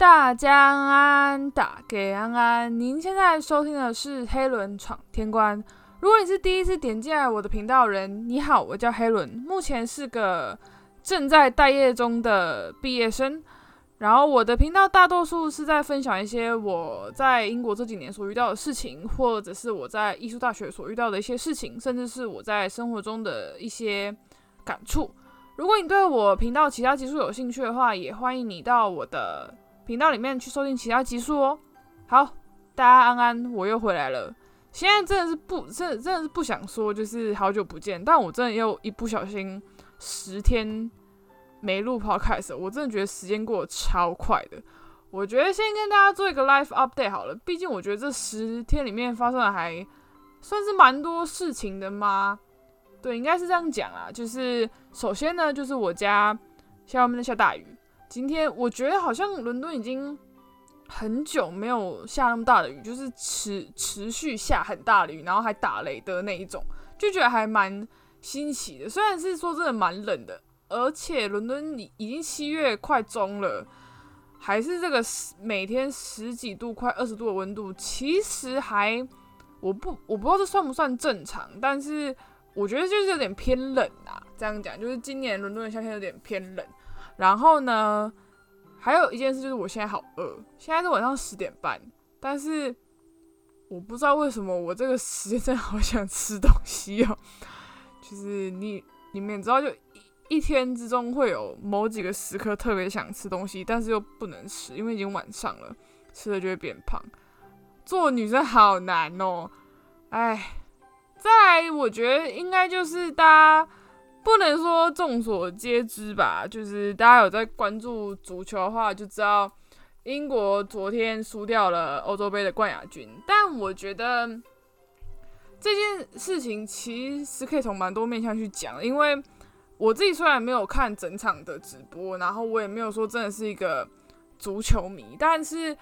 大家安，打给安安。您现在收听的是黑轮闯天关。如果你是第一次点进来我的频道人，你好，我叫黑轮，目前是个正在待业中的毕业生。然后我的频道大多数是在分享一些我在英国这几年所遇到的事情，或者是我在艺术大学所遇到的一些事情，甚至是我在生活中的一些感触。如果你对我频道其他集数有兴趣的话，也欢迎你到我的。频道里面去收听其他集数哦。好，大家安安，我又回来了。现在真的是不，真真的是不想说，就是好久不见。但我真的又一不小心十天没录 podcast，我真的觉得时间过得超快的。我觉得先跟大家做一个 live update 好了，毕竟我觉得这十天里面发生的还算是蛮多事情的嘛？对，应该是这样讲啊。就是首先呢，就是我家现在外面在下大雨。今天我觉得好像伦敦已经很久没有下那么大的雨，就是持持续下很大的雨，然后还打雷的那一种，就觉得还蛮新奇的。虽然是说真的蛮冷的，而且伦敦已已经七月快中了，还是这个每天十几度、快二十度的温度，其实还我不我不知道这算不算正常，但是我觉得就是有点偏冷啊。这样讲，就是今年伦敦的夏天有点偏冷。然后呢，还有一件事就是我现在好饿，现在是晚上十点半，但是我不知道为什么我这个时间真的好想吃东西哦。就是你你们也知道，就一一天之中会有某几个时刻特别想吃东西，但是又不能吃，因为已经晚上了，吃了就会变胖。做女生好难哦，哎，再来我觉得应该就是大家。不能说众所皆知吧，就是大家有在关注足球的话，就知道英国昨天输掉了欧洲杯的冠亚军。但我觉得这件事情其实可以从蛮多面向去讲，因为我自己虽然没有看整场的直播，然后我也没有说真的是一个足球迷，但是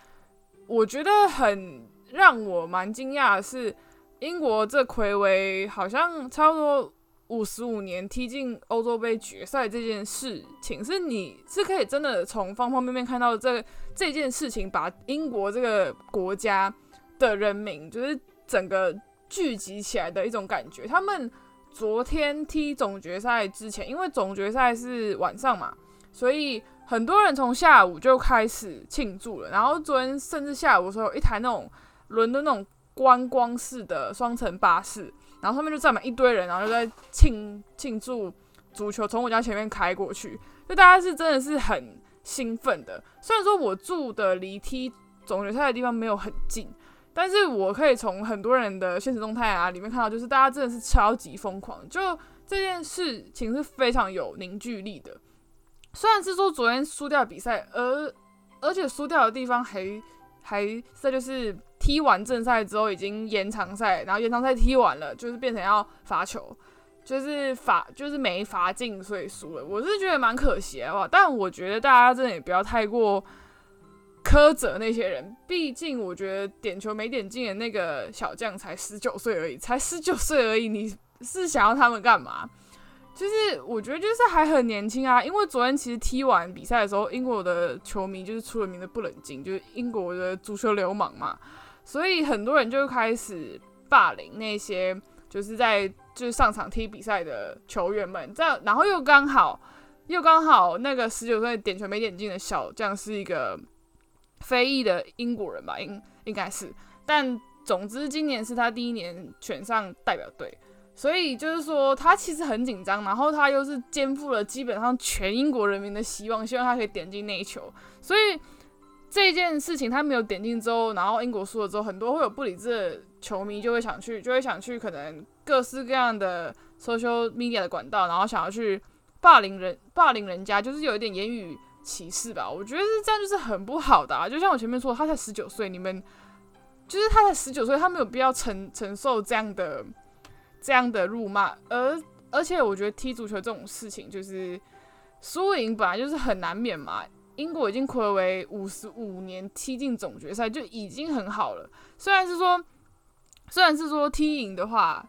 我觉得很让我蛮惊讶的是，英国这魁违好像差不多。五十五年踢进欧洲杯决赛这件事情，是你是可以真的从方方面面看到这这件事情，把英国这个国家的人民就是整个聚集起来的一种感觉。他们昨天踢总决赛之前，因为总决赛是晚上嘛，所以很多人从下午就开始庆祝了。然后昨天甚至下午的时候，一台那种伦敦那种观光式的双层巴士。然后后面就站满一堆人，然后就在庆庆祝足球从我家前面开过去，就大家是真的是很兴奋的。虽然说我住的离踢总决赛的地方没有很近，但是我可以从很多人的现实动态啊里面看到，就是大家真的是超级疯狂。就这件事情是非常有凝聚力的。虽然是说昨天输掉比赛，而而且输掉的地方还还这就是。踢完正赛之后，已经延长赛，然后延长赛踢完了，就是变成要罚球，就是罚就是没罚进，所以输了。我是觉得蛮可惜的，但我觉得大家真的也不要太过苛责那些人，毕竟我觉得点球没点进的那个小将才十九岁而已，才十九岁而已，你是想要他们干嘛？就是我觉得就是还很年轻啊，因为昨天其实踢完比赛的时候，英国的球迷就是出了名的不冷静，就是英国的足球流氓嘛。所以很多人就开始霸凌那些就是在就是上场踢比赛的球员们，这然后又刚好又刚好那个十九岁点球没点进的小将是一个非裔的英国人吧，应应该是。但总之今年是他第一年选上代表队，所以就是说他其实很紧张，然后他又是肩负了基本上全英国人民的希望，希望他可以点进那一球，所以。这件事情他没有点进之后，然后英国输了之后，很多会有不理智的球迷就会想去，就会想去可能各式各样的 social media 的管道，然后想要去霸凌人，霸凌人家，就是有一点言语歧视吧。我觉得是这样，就是很不好的啊。就像我前面说，他才十九岁，你们就是他才十九岁，他没有必要承承受这样的这样的辱骂。而而且我觉得踢足球这种事情，就是输赢本来就是很难免嘛。英国已经暌违五十五年踢进总决赛就已经很好了。虽然是说，虽然是说踢赢的话，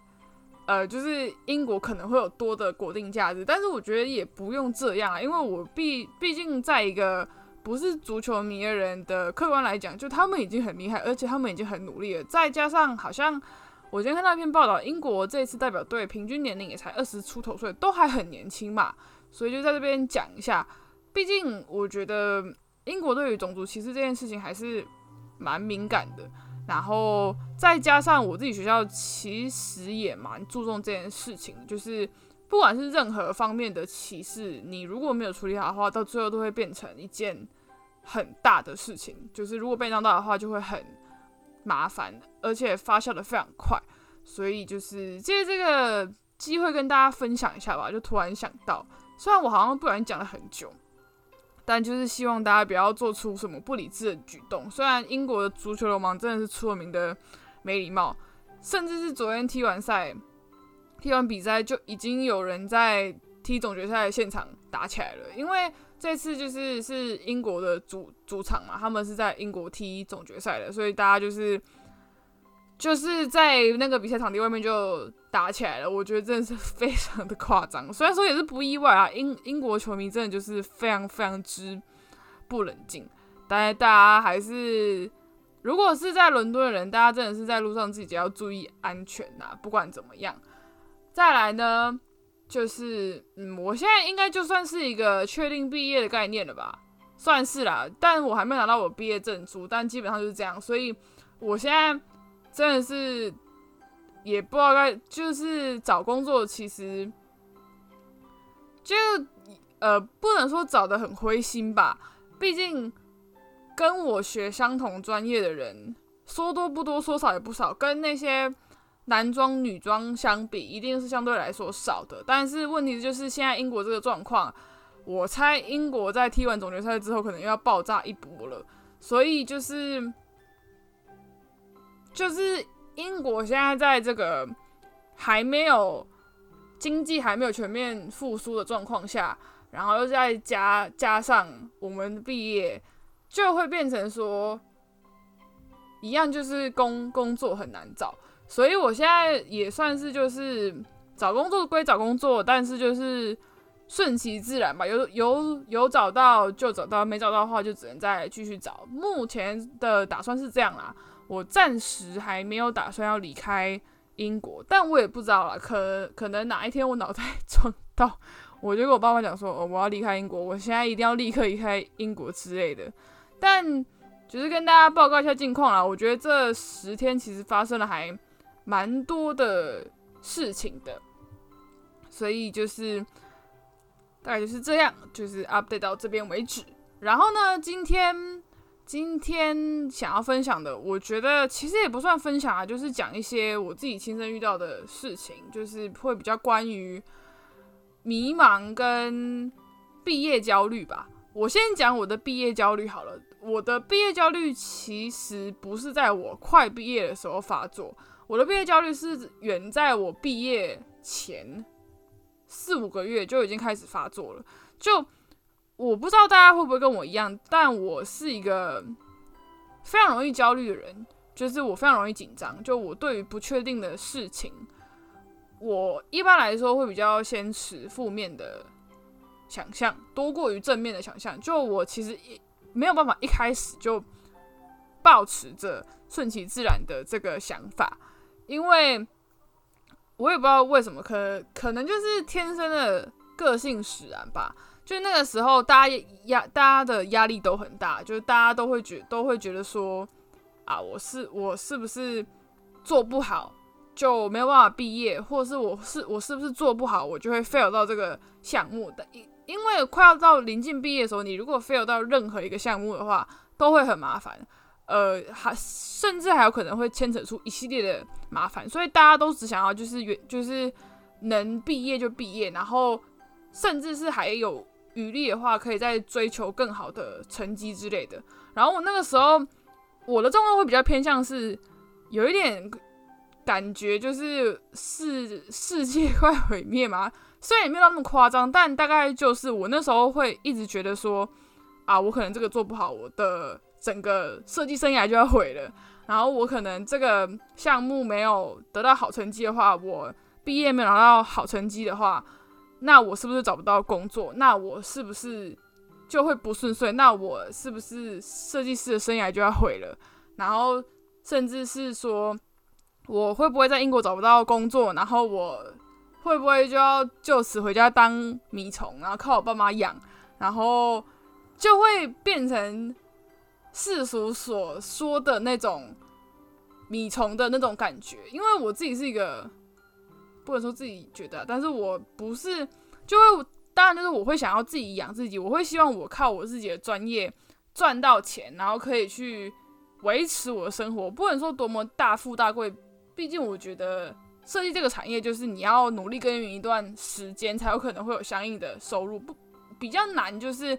呃，就是英国可能会有多的国定假日，但是我觉得也不用这样啊，因为我毕毕竟在一个不是足球迷的人的客观来讲，就他们已经很厉害，而且他们已经很努力了。再加上好像我今天看到一篇报道，英国这次代表队平均年龄也才二十出头岁，都还很年轻嘛，所以就在这边讲一下。毕竟我觉得英国对于种族歧视这件事情还是蛮敏感的。然后再加上我自己学校其实也蛮注重这件事情，就是不管是任何方面的歧视，你如果没有处理好的话，到最后都会变成一件很大的事情。就是如果被闹到的话，就会很麻烦，而且发酵的非常快。所以就是借这个机会跟大家分享一下吧，就突然想到，虽然我好像不小心讲了很久。但就是希望大家不要做出什么不理智的举动。虽然英国的足球流氓真的是出了名的没礼貌，甚至是昨天踢完赛、踢完比赛就已经有人在踢总决赛的现场打起来了。因为这次就是是英国的主主场嘛，他们是在英国踢总决赛的，所以大家就是。就是在那个比赛场地外面就打起来了，我觉得真的是 非常的夸张。虽然说也是不意外啊，英英国球迷真的就是非常非常之不冷静。但是大家还是，如果是在伦敦的人，大家真的是在路上自己要注意安全呐。不管怎么样，再来呢，就是嗯，我现在应该就算是一个确定毕业的概念了吧，算是啦。但我还没拿到我毕业证书，但基本上就是这样。所以我现在。真的是也不知道该，就是找工作，其实就呃不能说找的很灰心吧。毕竟跟我学相同专业的人，说多不多，说少也不少。跟那些男装女装相比，一定是相对来说少的。但是问题就是现在英国这个状况，我猜英国在踢完总决赛之后，可能又要爆炸一波了。所以就是。就是英国现在在这个还没有经济还没有全面复苏的状况下，然后又再加加上我们毕业，就会变成说一样，就是工工作很难找。所以我现在也算是就是找工作归找工作，但是就是顺其自然吧。有有有找到就找到，没找到的话就只能再继续找。目前的打算是这样啦。我暂时还没有打算要离开英国，但我也不知道啦，可可能哪一天我脑袋撞到，我就跟我爸妈讲说，哦，我要离开英国，我现在一定要立刻离开英国之类的。但只是跟大家报告一下近况啦，我觉得这十天其实发生了还蛮多的事情的，所以就是大概就是这样，就是 update 到这边为止。然后呢，今天。今天想要分享的，我觉得其实也不算分享啊，就是讲一些我自己亲身遇到的事情，就是会比较关于迷茫跟毕业焦虑吧。我先讲我的毕业焦虑好了。我的毕业焦虑其实不是在我快毕业的时候发作，我的毕业焦虑是远在我毕业前四五个月就已经开始发作了，就。我不知道大家会不会跟我一样，但我是一个非常容易焦虑的人，就是我非常容易紧张。就我对于不确定的事情，我一般来说会比较先持负面的想象，多过于正面的想象。就我其实一没有办法一开始就保持着顺其自然的这个想法，因为我也不知道为什么，可可能就是天生的个性使然吧。就那个时候，大家压大家的压力都很大，就是大家都会觉都会觉得说，啊，我是我是不是做不好就没有办法毕业，或是我是我是不是做不好，我就会 fail 到这个项目的。因因为快要到临近毕业的时候，你如果 fail 到任何一个项目的话，都会很麻烦，呃，还甚至还有可能会牵扯出一系列的麻烦。所以大家都只想要就是原就是能毕业就毕业，然后甚至是还有。余力的话，可以再追求更好的成绩之类的。然后我那个时候，我的状况会比较偏向是有一点感觉，就是世世界快毁灭嘛。虽然也没有那么夸张，但大概就是我那时候会一直觉得说，啊，我可能这个做不好，我的整个设计生涯就要毁了。然后我可能这个项目没有得到好成绩的话，我毕业没有拿到好成绩的话。那我是不是找不到工作？那我是不是就会不顺遂，那我是不是设计师的生涯就要毁了？然后甚至是说，我会不会在英国找不到工作？然后我会不会就要就此回家当米虫，然后靠我爸妈养？然后就会变成世俗所说的那种米虫的那种感觉。因为我自己是一个不能说自己觉得，但是我不是就会。当然，就是我会想要自己养自己，我会希望我靠我自己的专业赚到钱，然后可以去维持我的生活。不能说多么大富大贵，毕竟我觉得设计这个产业就是你要努力耕耘一段时间，才有可能会有相应的收入。不比较难，就是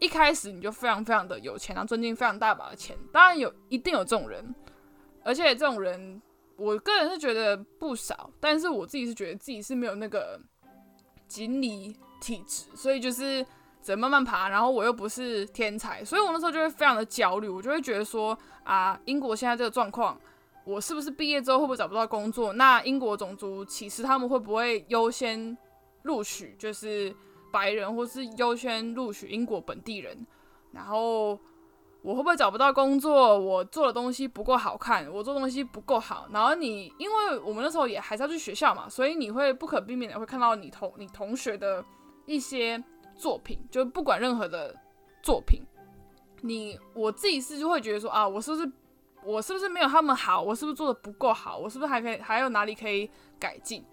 一开始你就非常非常的有钱，然后赚进非常大把的钱。当然有一定有这种人，而且这种人我个人是觉得不少，但是我自己是觉得自己是没有那个锦鲤。体质，所以就是只能慢慢爬。然后我又不是天才，所以我那时候就会非常的焦虑。我就会觉得说啊，英国现在这个状况，我是不是毕业之后会不会找不到工作？那英国种族歧视他们会不会优先录取就是白人，或是优先录取英国本地人？然后我会不会找不到工作？我做的东西不够好看，我做东西不够好。然后你，因为我们那时候也还是要去学校嘛，所以你会不可避免的会看到你同你同学的。一些作品，就不管任何的作品，你我自己是就会觉得说啊，我是不是我是不是没有他们好？我是不是做的不够好？我是不是还可以还有哪里可以改进？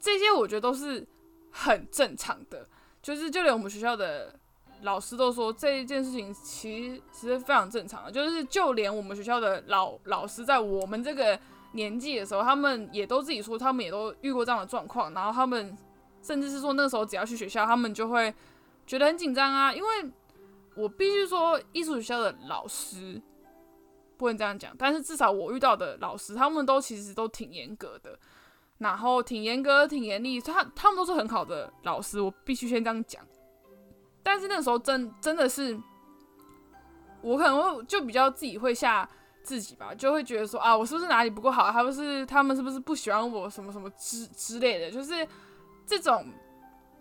这些我觉得都是很正常的。就是就连我们学校的老师都说这一件事情其实非常正常。就是就连我们学校的老老师在我们这个年纪的时候，他们也都自己说，他们也都遇过这样的状况，然后他们。甚至是说那时候只要去学校，他们就会觉得很紧张啊。因为我必须说，艺术学校的老师不能这样讲，但是至少我遇到的老师，他们都其实都挺严格的，然后挺严格、挺严厉。他他们都是很好的老师，我必须先这样讲。但是那时候真真的是，我可能会就比较自己会吓自己吧，就会觉得说啊，我是不是哪里不够好？他不是他们是不是不喜欢我什么什么之之类的，就是。这种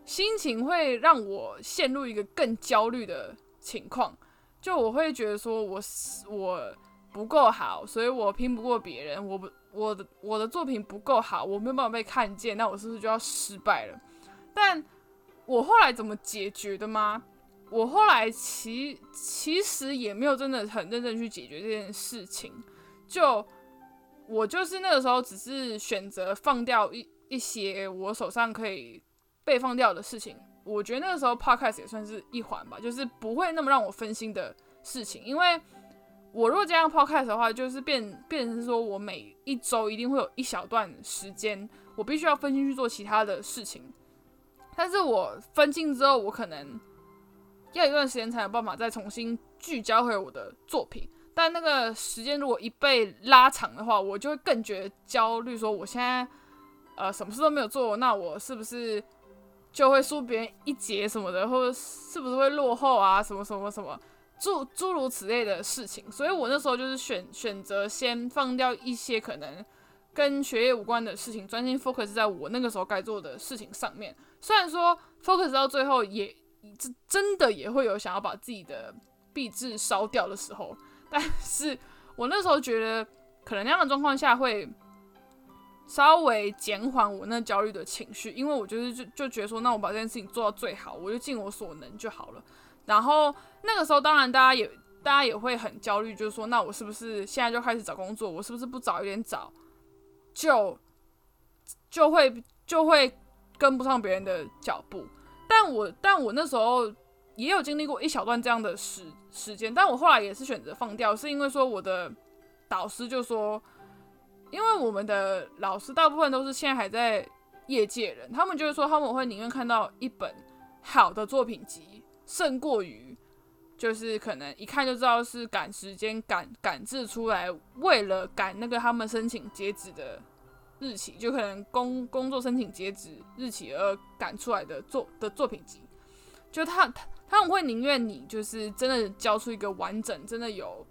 心情会让我陷入一个更焦虑的情况，就我会觉得说，我我不够好，所以我拼不过别人，我不 我的我的作品不够好，我没有办法被看见，那我是不是就要失败了？但我后来怎么解决的吗？我后来其其实也没有真的很认真去解决这件事情，就我就是那个时候只是选择放掉一。一些我手上可以被放掉的事情，我觉得那个时候 podcast 也算是一环吧，就是不会那么让我分心的事情。因为我如果这样 podcast 的话，就是变变成说我每一周一定会有一小段时间，我必须要分心去做其他的事情。但是我分心之后，我可能要一段时间才有办法再重新聚焦回我的作品。但那个时间如果一被拉长的话，我就会更觉得焦虑，说我现在。呃，什么事都没有做，那我是不是就会输别人一截什么的，或者是不是会落后啊？什么什么什么诸诸如此类的事情。所以我那时候就是选选择先放掉一些可能跟学业无关的事情，专心 focus 在我那个时候该做的事情上面。虽然说 focus 到最后也真真的也会有想要把自己的壁纸烧掉的时候，但是我那时候觉得可能那样的状况下会。稍微减缓我那焦虑的情绪，因为我就是就就觉得说，那我把这件事情做到最好，我就尽我所能就好了。然后那个时候，当然大家也大家也会很焦虑，就是说，那我是不是现在就开始找工作？我是不是不早一点找，就就会就会跟不上别人的脚步？但我但我那时候也有经历过一小段这样的时时间，但我后来也是选择放掉，是因为说我的导师就说。因为我们的老师大部分都是现在还在业界人，他们就是说他们会宁愿看到一本好的作品集，胜过于就是可能一看就知道是赶时间赶赶制出来，为了赶那个他们申请截止的日期，就可能工工作申请截止日期而赶出来的作的作品集，就他他他们会宁愿你就是真的交出一个完整，真的有。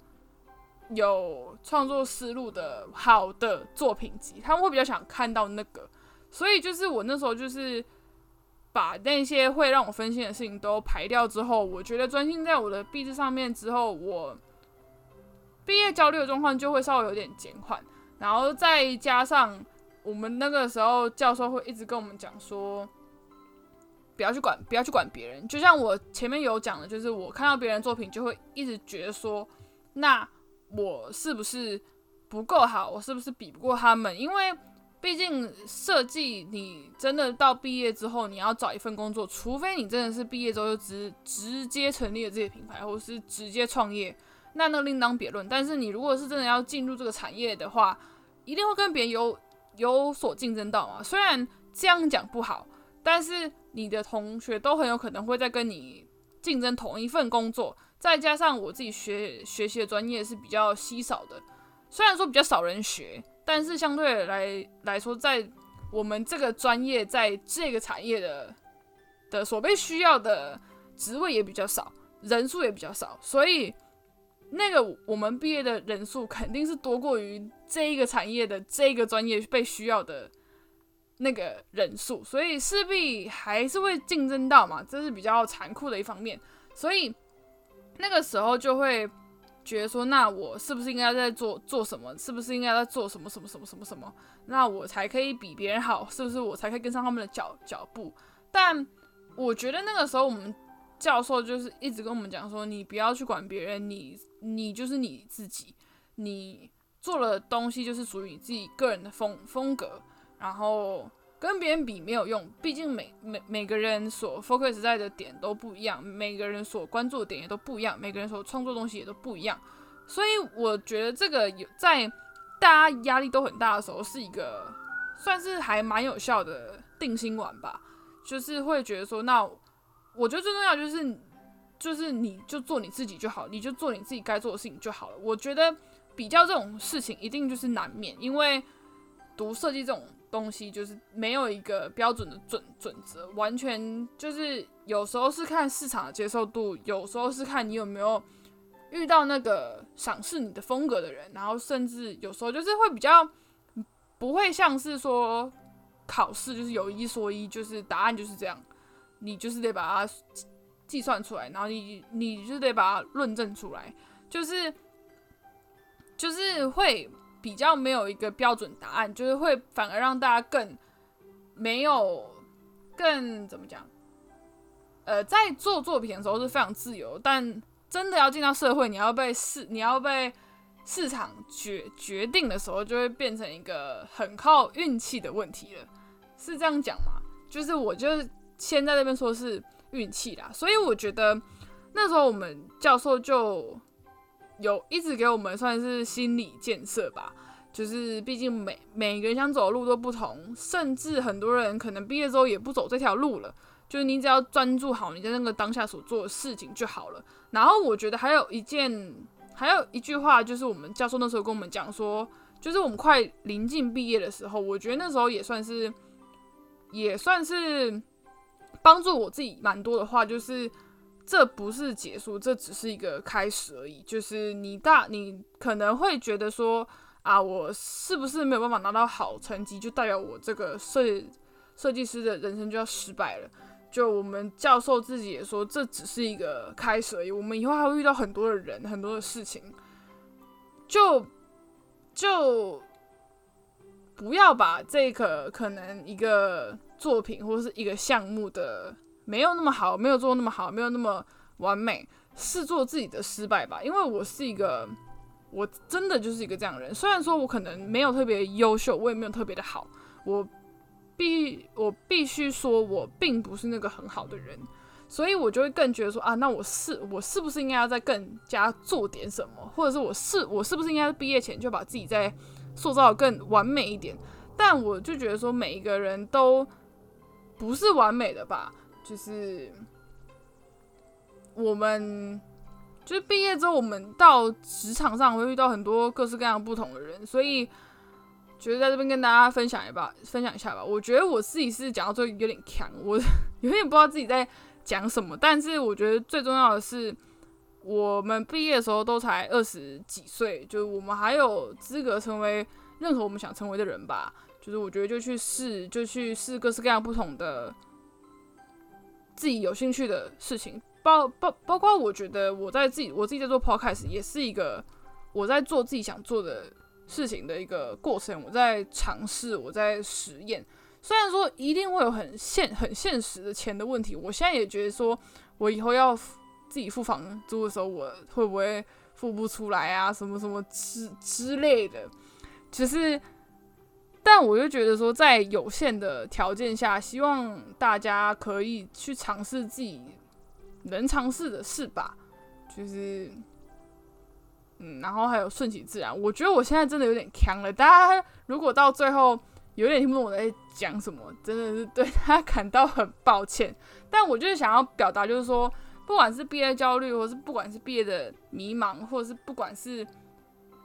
有创作思路的好的作品集，他们会比较想看到那个，所以就是我那时候就是把那些会让我分心的事情都排掉之后，我觉得专心在我的毕制上面之后，我毕业焦虑的状况就会稍微有点减缓。然后再加上我们那个时候教授会一直跟我们讲说，不要去管，不要去管别人。就像我前面有讲的，就是我看到别人作品就会一直觉得说，那我是不是不够好？我是不是比不过他们？因为毕竟设计，你真的到毕业之后，你要找一份工作，除非你真的是毕业之后就直直接成立了自己的品牌，或者是直接创业，那那另当别论。但是你如果是真的要进入这个产业的话，一定会跟别人有有所竞争到嘛。虽然这样讲不好，但是你的同学都很有可能会在跟你竞争同一份工作。再加上我自己学学习的专业是比较稀少的，虽然说比较少人学。但是相对来来说，在我们这个专业，在这个产业的的所被需要的职位也比较少，人数也比较少，所以那个我们毕业的人数肯定是多过于这一个产业的这个专业被需要的那个人数，所以势必还是会竞争到嘛，这是比较残酷的一方面，所以那个时候就会。觉得说，那我是不是应该在做做什么？是不是应该在做什么什么什么什么什么？那我才可以比别人好？是不是我才可以跟上他们的脚脚步？但我觉得那个时候，我们教授就是一直跟我们讲说，你不要去管别人，你你就是你自己，你做的东西就是属于你自己个人的风风格，然后。跟别人比没有用，毕竟每每每个人所 focus 在的点都不一样，每个人所关注的点也都不一样，每个人所创作东西也都不一样，所以我觉得这个有在大家压力都很大的时候，是一个算是还蛮有效的定心丸吧。就是会觉得说，那我觉得最重要就是就是你就做你自己就好，你就做你自己该做的事情就好了。我觉得比较这种事情一定就是难免，因为读设计这种。东西就是没有一个标准的准准则，完全就是有时候是看市场的接受度，有时候是看你有没有遇到那个赏识你的风格的人，然后甚至有时候就是会比较不会像是说考试就是有一说一，就是答案就是这样，你就是得把它计算出来，然后你你就得把它论证出来，就是就是会。比较没有一个标准答案，就是会反而让大家更没有更怎么讲？呃，在做作品的时候是非常自由，但真的要进到社会，你要被市你要被市场决决定的时候，就会变成一个很靠运气的问题了。是这样讲吗？就是我就先在那边说是运气啦，所以我觉得那时候我们教授就。有一直给我们算是心理建设吧，就是毕竟每每个人想走的路都不同，甚至很多人可能毕业之后也不走这条路了。就是你只要专注好你在那个当下所做的事情就好了。然后我觉得还有一件，还有一句话，就是我们教授那时候跟我们讲说，就是我们快临近毕业的时候，我觉得那时候也算是，也算是帮助我自己蛮多的话，就是。这不是结束，这只是一个开始而已。就是你大，你可能会觉得说啊，我是不是没有办法拿到好成绩，就代表我这个设设计师的人生就要失败了？就我们教授自己也说，这只是一个开始而已。我们以后还会遇到很多的人，很多的事情，就就不要把这个可能一个作品或是一个项目的。没有那么好，没有做那么好，没有那么完美，是做自己的失败吧。因为我是一个，我真的就是一个这样的人。虽然说我可能没有特别优秀，我也没有特别的好，我必我必须说，我并不是那个很好的人，所以我就会更觉得说啊，那我是我是不是应该要再更加做点什么，或者是我是我是不是应该毕业前就把自己再塑造更完美一点？但我就觉得说，每一个人都不是完美的吧。就是我们，就是毕业之后，我们到职场上会遇到很多各式各样不同的人，所以觉得在这边跟大家分享一把，分享一下吧。我觉得我自己是讲到最后有点强，我 有点不知道自己在讲什么。但是我觉得最重要的是，我们毕业的时候都才二十几岁，就是我们还有资格成为任何我们想成为的人吧。就是我觉得就去试，就去试各式各样不同的。自己有兴趣的事情，包包包括我觉得我在自己我自己在做 podcast 也是一个我在做自己想做的事情的一个过程，我在尝试，我在实验。虽然说一定会有很现很现实的钱的问题，我现在也觉得说，我以后要自己付房租的时候，我会不会付不出来啊？什么什么之之类的，只是。但我就觉得说，在有限的条件下，希望大家可以去尝试自己能尝试的事吧。就是，嗯，然后还有顺其自然。我觉得我现在真的有点强了。大家如果到最后有点听不懂我在讲什么，真的是对他感到很抱歉。但我就是想要表达，就是说，不管是毕业焦虑，或是不管是毕业的迷茫，或者是不管是。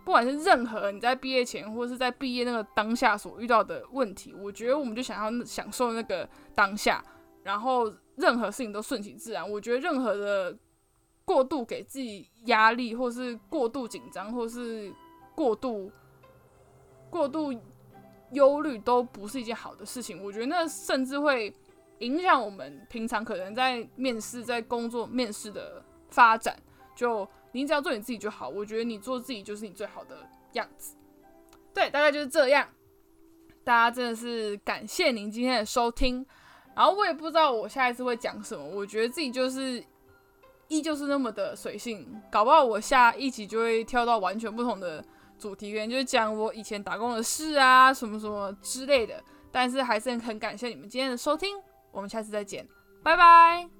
不管是任何你在毕业前或是在毕业那个当下所遇到的问题，我觉得我们就想要享受那个当下，然后任何事情都顺其自然。我觉得任何的过度给自己压力，或是过度紧张，或是过度过度忧虑，都不是一件好的事情。我觉得那甚至会影响我们平常可能在面试、在工作面试的发展。就你只要做你自己就好，我觉得你做自己就是你最好的样子。对，大概就是这样。大家真的是感谢您今天的收听。然后我也不知道我下一次会讲什么，我觉得自己就是依旧是那么的随性，搞不好我下一集就会跳到完全不同的主题，可能就是讲我以前打工的事啊，什么什么之类的。但是还是很感谢你们今天的收听，我们下次再见，拜拜。